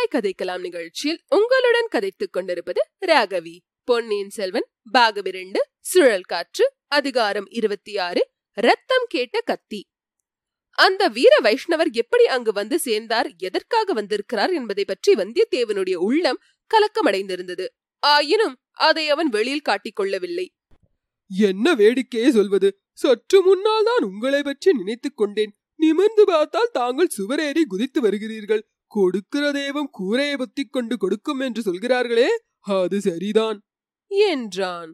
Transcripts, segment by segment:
கதையாய் கதைக்கலாம் நிகழ்ச்சியில் உங்களுடன் கதைத்துக் கொண்டிருப்பது ராகவி. பொன்னியின் செல்வன் பாகம் இரண்டு சுழல் காற்று அதிகாரம் இருபத்தி ஆறு ரத்தம் கேட்ட கத்தி. அந்த வீர வைஷ்ணவர் எப்படி அங்கு வந்து சேர்ந்தார் எதற்காக வந்திருக்கிறார் என்பதை பற்றி வந்தியத்தேவனுடைய உள்ளம் கலக்கமடைந்திருந்தது. ஆயினும் அதை அவன் வெளியில் காட்டிக் கொள்ளவில்லை என்ன வேடிக்கையே சொல்வது? சற்று முன்னால் தான் உங்களை பற்றி நினைத்துக் கொண்டேன். நிமிர்ந்து பார்த்தால் தாங்கள் சுவரேறி குதித்து வருகிறீர்கள். கொடுக்கிற தெய்வம் கூரையை பத்தி கொண்டு கொடுக்கும் என்று சொல்கிறார்களே அது சரிதான் என்றான்.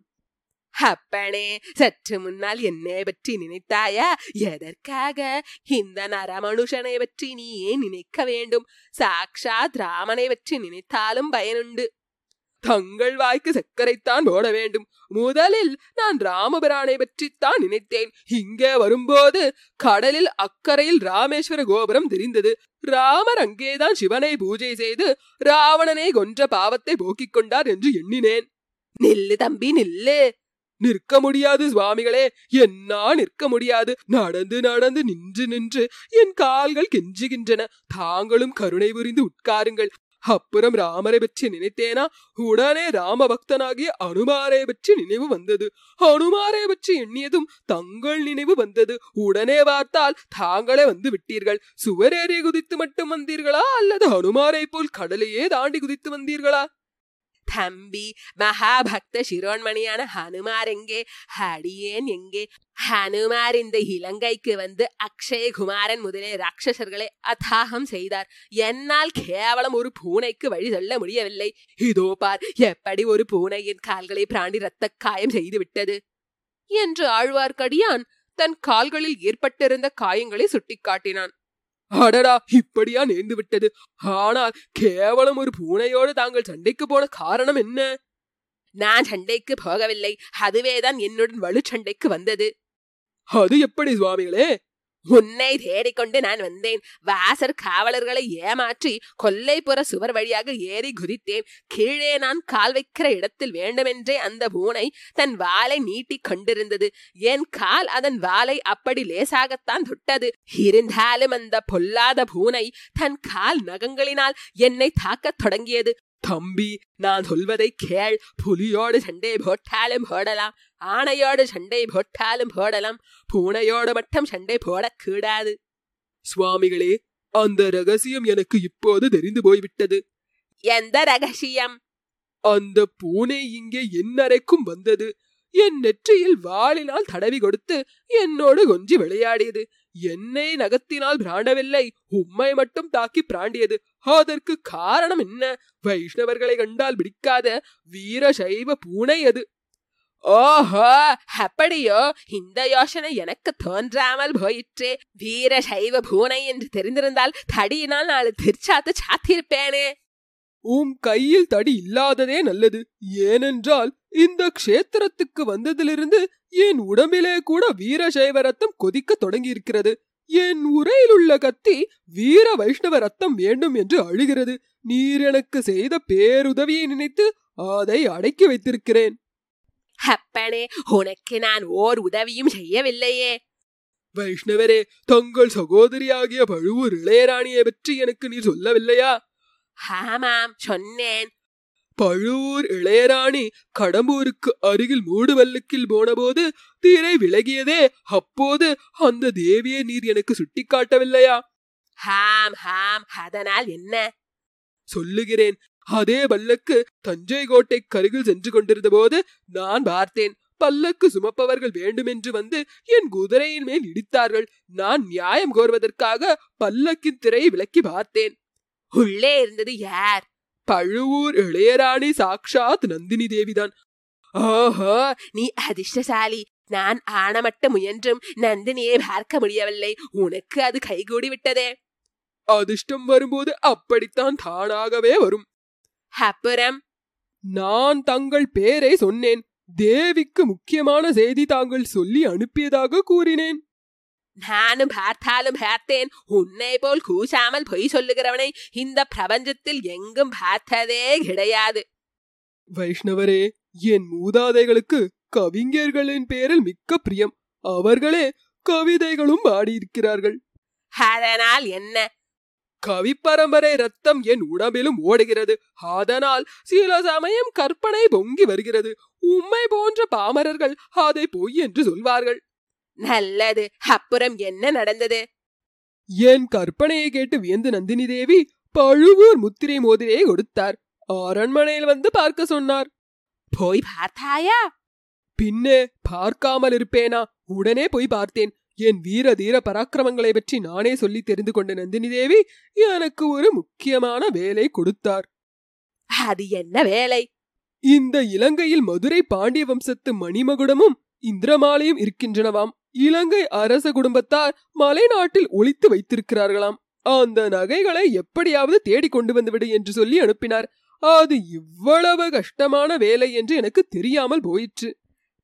அப்பனே சற்று முன்னால் என்னை பற்றி நினைத்தாயா? எதற்காக? இந்த நரமனுஷனை பற்றி நீ ஏன் நினைக்க வேண்டும். சாக்ஷாத் ராமனை பற்றி நினைத்தாலும் பயனுண்டு. தங்கள் வாய்க்கு சர்க்கரைத்தான் போட வேண்டும். முதலில் நான் ராமபிரானை பற்றித்தான் நினைத்தேன். இங்கே வரும்போது கடலில் அக்கறையில் ராமேஸ்வர கோபுரம் தெரிந்தது. ராமர் அங்கேதான் சிவனை பூஜை செய்து ராவணனை கொன்ற பாவத்தை போக்கிக் கொண்டார் என்று எண்ணினேன். நில்லு தம்பி நில்லு. நிற்க முடியாது சுவாமிகளே. என்னா நிற்க முடியாது. நடந்து நடந்து நின்று நின்று என் கால்கள் கெஞ்சுகின்றன. தாங்களும் கருணை புரிந்து உட்காருங்கள். அப்புறம் ராமரை பற்றி நினைத்தேனா? உடனே ராம பக்தனாகிய அனுமாரை பற்றி நினைவு வந்தது. அனுமாரை பற்றி எண்ணியதும் தங்கள் நினைவு வந்தது. உடனே பார்த்தால் தாங்களே வந்து விட்டீர்கள். சுவரேறி குதித்து மட்டும் வந்தீர்களா? அல்லது அனுமாரை போல் கடலையே தாண்டி குதித்து வந்தீர்களா? தம்பி மகாபக்த சிரோன்மணியான ஹனுமார் எங்கே ஹடியேன் எங்கே ஹனுமார் இந்த இலங்கைக்கு வந்து அக்ஷயகுமாரன் முதலே ராட்சசர்களை அத்தாகம் செய்தார் என்னால் கேவலம் ஒரு பூனைக்கு வழி சொல்ல முடியவில்லை இதோ பார் எப்படி ஒரு பூனையின் கால்களை பிராண்டி ரத்த காயம் செய்து விட்டது என்று ஆழ்வார்க்கடியான் தன் கால்களில் ஏற்பட்டிருந்த காயங்களை சுட்டிக்காட்டினான் அடடா இப்படியா நேர்ந்து விட்டது. ஆனால் கேவலம் ஒரு பூனையோடு தாங்கள் சண்டைக்கு போன காரணம் என்ன? நான் சண்டைக்கு போகவில்லை. அதுவேதான் என்னுடன் வலு சண்டைக்கு வந்தது. அது எப்படி சுவாமிகளே? உன்னை தேடிக்கொண்டு நான் வந்தேன். வாசர் காவலர்களை ஏமாற்றி கொல்லைப்புற சுவர் வழியாக ஏறி குதித்தேன். கீழே நான் கால் வைக்கிற இடத்தில் வேண்டுமென்றே அந்த பூனை தன் வாளை நீட்டிக் கொண்டிருந்தது. என் கால் அதன் வாளை அப்படி லேசாகத்தான் தொட்டது. இருந்தாலும் அந்த பொல்லாத பூனை தன் கால் நகங்களினால் என்னை தாக்கத் தொடங்கியது. தம்பி நான் சொல்வதை கேள். புலியோடு சண்டை போட்டாலும் போடலாம். ஆணையோடு சண்டை போட்டாலும் போடலாம். பூனையோடு மட்டும் சண்டை போடக்கூடாது. சுவாமிகளே அந்த ரகசியம் எனக்கு இப்போது தெரிந்து போய்விட்டது. எந்த ரகசியம்? அந்த பூனை இங்கே என்னறைக்கும் வந்தது. என் நெற்றியில் வாளினால் தடவி கொடுத்து என்னோடு கொஞ்சி விளையாடியது. என்னை நகத்தினால் பிராண்டவில்லை. உம்மை மட்டும் தாக்கி பிராண்டியது. அதற்கு காரணம் என்ன? வைஷ்ணவர்களை கண்டால் பிடிக்காத வீர சைவ பூனை அது. ஓஹோ அப்படியோ. இந்த யோசனை எனக்கு தோன்றாமல் போயிற்றே. வீர சைவ பூனை என்று தெரிந்திருந்தால் தடியினால் நாலு திருச்சாத்து சாத்தியிருப்பேனே. உம் கையில் தடி இல்லாததே நல்லது. ஏனென்றால் இந்த க்ஷேத்திரத்துக்கு வந்ததிலிருந்து என் உடம்பிலே கூட வீர சைவ ரத்தம் கொதிக்க தொடங்கியிருக்கிறது. என் உரையில் உள்ள கத்தி வீர வைஷ்ணவ ரத்தம் வேண்டும் என்று அழுகிறது. நீர் எனக்கு செய்த பேருதவியை நினைத்து அதை அடக்கி வைத்திருக்கிறேன். அப்பனே உனக்கு நான் ஓர் உதவியும் செய்யவில்லையே. வைஷ்ணவரே தங்கள் சகோதரியாகிய பழுவூர் இளையராணியை பற்றி எனக்கு நீர் சொல்லவில்லையா? ஆமாம் சொன்னேன். பழுவூர் இளையராணி கடம்பூருக்கு அருகில் மூடுவல்லுக்கில் போனபோது தீரை விலகியதே அப்போது அந்த தேவியை நீர் எனக்கு சுட்டிக்காட்டவில்லையா? ஹாம் ஹாம் அதனால் என்ன? சொல்லுகிறேன். அதே பல்லக்கு தஞ்சை கோட்டை கருகில் சென்று கொண்டிருந்த போது நான் பார்த்தேன். பல்லக்கு சுமப்பவர்கள் வேண்டுமென்று வந்து என் குதிரையின் மேல் இடித்தார்கள். நான் நியாயம் கோருவதற்காக பல்லக்கின் திரையை விலக்கி பார்த்தேன். உள்ளே இருந்தது யார்? பழுவூர் இளையராணி சாக்ஷாத் நந்தினி தேவிதான். ஓஹோ நீ அதிர்ஷ்டசாலி. நான் ஆணமட்ட முயன்றும் நந்தினியை பார்க்க முடியவில்லை. உனக்கு அது கைகூடி விட்டதே. அதிர்ஷ்டம் வரும்போது அப்படித்தான் தானாகவே வரும். அப்புறம்? நான் தங்கள் பேரை சொன்னேன். தேவிக்கு முக்கியமான செய்தி தாங்கள் சொல்லி அனுப்பியதாக கூறினேன். நானும் பார்த்தாலும் பார்த்தேன். உன்னை போல் கூசாமல் பொய் சொல்லுகிறவனை இந்த பிரபஞ்சத்தில் எங்கும் பார்த்ததே கிடையாது. வைஷ்ணவரே என் மூதாதைகளுக்கு கவிஞர்களின் பேரில் மிக்க பிரியம். அவர்களே கவிதைகளும் பாடியிருக்கிறார்கள். அதனால் என்ன? கவி பரம்பரை ரத்தம் என் உடம்பிலும் ஓடுகிறது. அதனால் சில சமயம் கற்பனை பொங்கி வருகிறது. உம்மை போன்ற பாமரர்கள் அதை பொய் என்று சொல்வார்கள். நல்லது. அப்புறம் என்ன நடந்தது? என் கற்பனையை கேட்டு வியந்து நந்தினி தேவி பழுவூர் முத்திரை மோதிரையை கொடுத்தார். அரண்மனையில் வந்து பார்க்க சொன்னார். போய் பார்த்தாயா? பின்னே பார்க்காமல் இருப்பேனா? உடனே போய் பார்த்தேன். என் வீர தீர பராக்கிரமங்களை பற்றி நானே சொல்லி தெரிந்து கொண்ட நந்தினி தேவி எனக்கு ஒரு முக்கியமான வேலை கொடுத்தார். அது என்ன வேலை? இந்த இலங்கையில் மதுரை பாண்டிய வம்சத்து மணிமகுடமும் இந்திரமாலையும் இருக்கின்றனவாம். இலங்கை அரச குடும்பத்தார் மலைநாட்டில் ஒளித்து வைத்திருக்கிறார்களாம். அந்த நகைகளை எப்படியாவது தேடி கொண்டு வந்துவிடு என்று சொல்லி அனுப்பினார். அது இவ்வளவு கஷ்டமான வேலை என்று எனக்கு தெரியாமல் போயிற்று.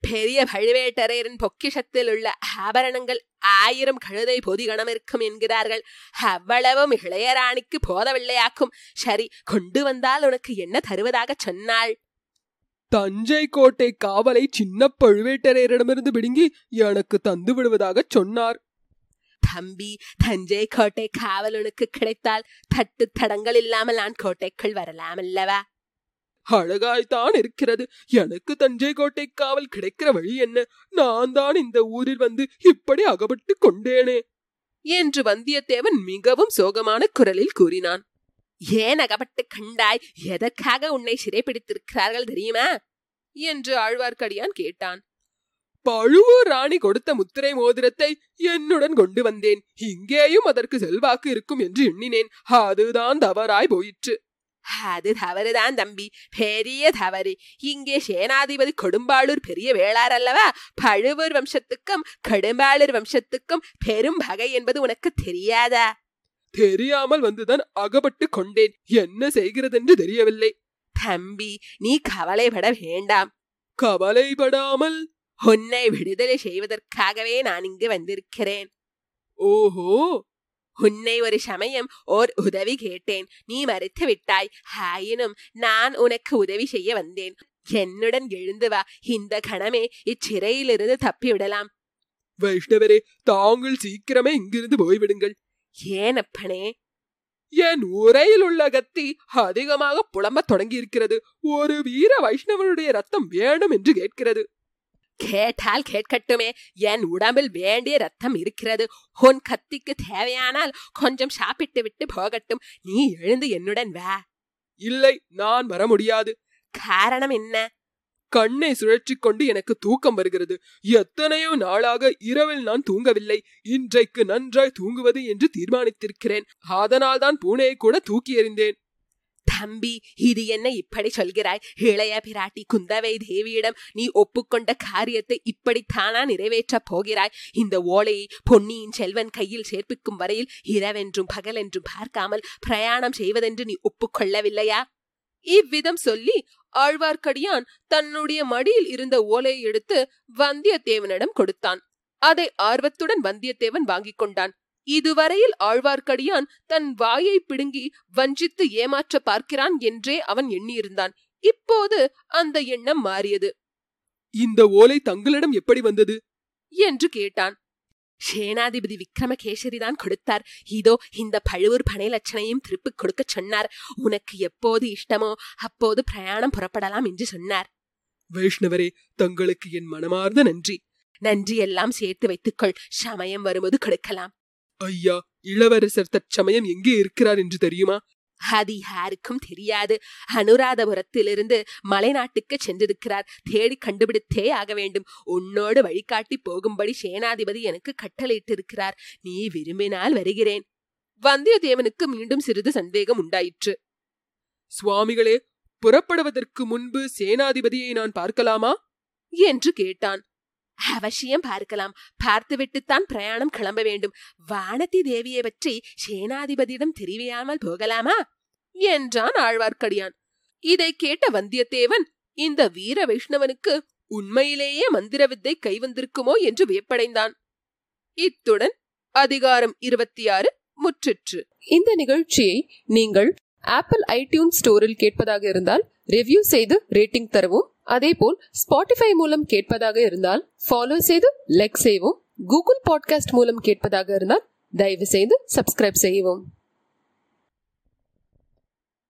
பெரிய பழுவேட்டரையரின் பொக்கிஷத்தில் உள்ள ஆபரணங்கள் ஆயிரம் கழுதை பொதிகணம் இருக்கும் என்கிறார்கள். அவ்வளவும் இளையராணிக்கு போதவில்லையாக்கும். சரி கொண்டு வந்தால் உனக்கு என்ன தருவதாக சொன்னாள்? தஞ்சை கோட்டை காவலை சின்ன பழுவேட்டரையரிடமிருந்து பிடுங்கி எனக்கு தந்து விடுவதாகச் சொன்னார். தம்பி தஞ்சை கோட்டை காவலனுக்கு கிடைத்தால் தட்டு தடங்கள் இல்லாமல் நான் கோட்டைக்குள் வரலாம் அல்லவா அழகாய்த்தான் இருக்கிறது. எனக்கு தஞ்சை கோட்டை காவல் கிடைக்கிற வழி என்ன? நான் தான் இந்த ஊரில் வந்து இப்படி அகப்பட்டு கொண்டேனே. என்று வந்தியத்தேவன் மிகவும் சோகமான குரலில் கூறினான். ஏன் அகப்பட்டு கண்டாய்? எதற்காக உன்னை சிறைப்பிடித்திருக்கிறார்கள் தெரியுமா? என்று ஆழ்வார்க்கடியான் கேட்டான். பழுவூர் ராணி கொடுத்த முத்திரை மோதிரத்தை என்னுடன் கொண்டு வந்தேன். இங்கேயும் அதற்கு செல்வாக்கு இருக்கும் என்று எண்ணினேன். அதுதான் தவறாய் போயிற்று. அது தவறுதான் தம்பி. பெரிய தவறு. இங்கே சேனாதிபதி கொடும்பாளூர் பெரிய வேளார் அல்லவா? பழுவூர் வம்சத்துக்கும் கடும்பாளூர் வம்சத்துக்கும் பெரும் பகை என்பது உனக்கு தெரியாதா? தெரியாமல் வந்துதான் அகப்பட்டு கொண்டேன். என்ன செய்கிறதென்று தெரியவில்லை. தம்பி நீ கவலைப்பட வேண்டாம். கவலைப்படாமல்? உன்னை விடுதலை செய்வதற்காகவே நான் இங்கு வந்திருக்கிறேன். ஓஹோ! உன்னை ஒரு சமயம் ஓர் உதவி கேட்டேன். நீ மறுத்து விட்டாய். ஆயினும் நான் உனக்கு உதவி செய்ய வந்தேன். என்னுடன் எழுந்து வா. இந்த கணமே இச்சிறையிலிருந்து தப்பி விடலாம் வைஷ்ணவரே தாங்கள் சீக்கிரமே இங்கிருந்து போய்விடுங்கள். ஏன் அப்பனே? என் உரையில் உள்ள கத்தி அதிகமாக புலம்பத் தொடங்கி இருக்கிறது ஒரு வீர வைஷ்ணவனுடைய ரத்தம் வேணும் என்று கேட்கிறது. கேட்டால் கேட்கட்டுமே என் உடம்பில் வேண்டிய ரத்தம் இருக்கிறது. உன் கத்திக்கு தேவையானால் கொஞ்சம் சாப்பிட்டு விட்டு போகட்டும். நீ எழுந்து என்னுடன் வா. இல்லை நான் வர முடியாது. காரணம் என்ன? கண்ணை சுழற்றிக் கொண்டு எனக்கு தூக்கம் வருகிறது. எத்தனையோ நாளாக இரவில் நான் தூங்கவில்லை. இன்றைக்கு நன்றாய் தூங்குவது என்று தீர்மானித்திருக்கிறேன். அதனால்தான் பூனையை கூட தூக்கி எறிந்தேன். தம்பி இது என்ன இப்படி சொல்கிறாய்? இளைய பிராட்டி குந்தவை தேவியிடம் நீ ஒப்புக்கொண்ட காரியத்தை இப்படித்தானா நிறைவேற்றப் போகிறாய்? இந்த ஓலையை பொன்னியின் செல்வன் கையில் சேர்ப்பிக்கும் வரையில் இரவென்றும் பகலென்றும் பார்க்காமல் பிரயாணம் செய்வதென்று நீ ஒப்புக்கொள்ளவில்லையா? இவ்விதம் சொல்லி ஆழ்வார்க்கடியான் தன்னுடைய மடியில் இருந்த ஓலையை எடுத்து வந்தியத்தேவனிடம் கொடுத்தான். அதை ஆர்வத்துடன் வந்தியத்தேவன் வாங்கிக் கொண்டான். இதுவரையில் ஆழ்வார்க்கடியான் தன் வாயை பிடுங்கி வஞ்சித்து ஏமாற்ற பார்க்கிறான் என்றே அவன் எண்ணியிருந்தான். இப்போது அந்த எண்ணம் மாறியது. இந்த ஓலை தங்களிடம் எப்படி வந்தது? என்று கேட்டான். சேனாதிபதி விக்ரமகேசரிதான் கொடுத்தார். இதோ இந்த பழுவூர் பனை லட்சணையும் திருப்பிக் கொடுக்கச் சொன்னார். உனக்கு எப்போது இஷ்டமோ அப்போது பிரயாணம் புறப்படலாம் என்று சொன்னார். வைஷ்ணவரே தங்களுக்கு என் மனமார்ந்த நன்றி. நன்றி எல்லாம் சேர்த்து வைத்துக்கொள். சமயம் வரும்போது கொடுக்கலாம். ஐயா இளவரசர் தற்சமயம் எங்கே இருக்கிறார் என்று தெரியுமா? அது யாருக்கும் தெரியாது. அனுராதபுரத்திலிருந்து மலைநாட்டுக்கு சென்றிருக்கிறார். தேடி கண்டுபிடித்தே ஆக வேண்டும். உன்னோடு வழிகாட்டி போகும்படி சேனாதிபதி எனக்கு கட்டளையிட்டிருக்கிறார். நீ விரும்பினால் வருகிறேன். வந்தியத்தேவனுக்கு மீண்டும் சிறிது சந்தேகம் உண்டாயிற்று. சுவாமிகளே புறப்படுவதற்கு முன்பு சேனாதிபதியை நான் பார்க்கலாமா? என்று கேட்டான். அவசியம் பார்க்கலாம். பார்த்துவிட்டுத்தான் பிரயாணம் கிளம்ப வேண்டும். வானதி தேவியை பற்றி சேனாதிபதியிடம் தெரிவியாமல் போகலாமா? என்றான் ஆழ்வார்க்கடியான். இதை கேட்ட வந்தியத்தேவன் இந்த வீர வைஷ்ணவனுக்கு உண்மையிலேயே மந்திர வித்தை கைவந்திருக்குமோ என்று வியப்படைந்தான். இத்துடன் அதிகாரம் இருபத்தி ஆறு முற்றிற்று. இந்த நிகழ்ச்சியை நீங்கள் ஆப்பிள் ஐடியூன் ஸ்டோரில் கேட்பதாக இருந்தால் ரிவ்யூ செய்து ரேட்டிங் தரவும். அதேபோல் ஸ்பாட்டிஃபை மூலம் கேட்பதாக இருந்தால் ஃபாலோ செய்து லைக் செய்வோம் கூகுள் பாட்காஸ்ட் மூலம் கேட்பதாக இருந்தால் தயவு செய்து சப்ஸ்கிரைப் செய்யவும்.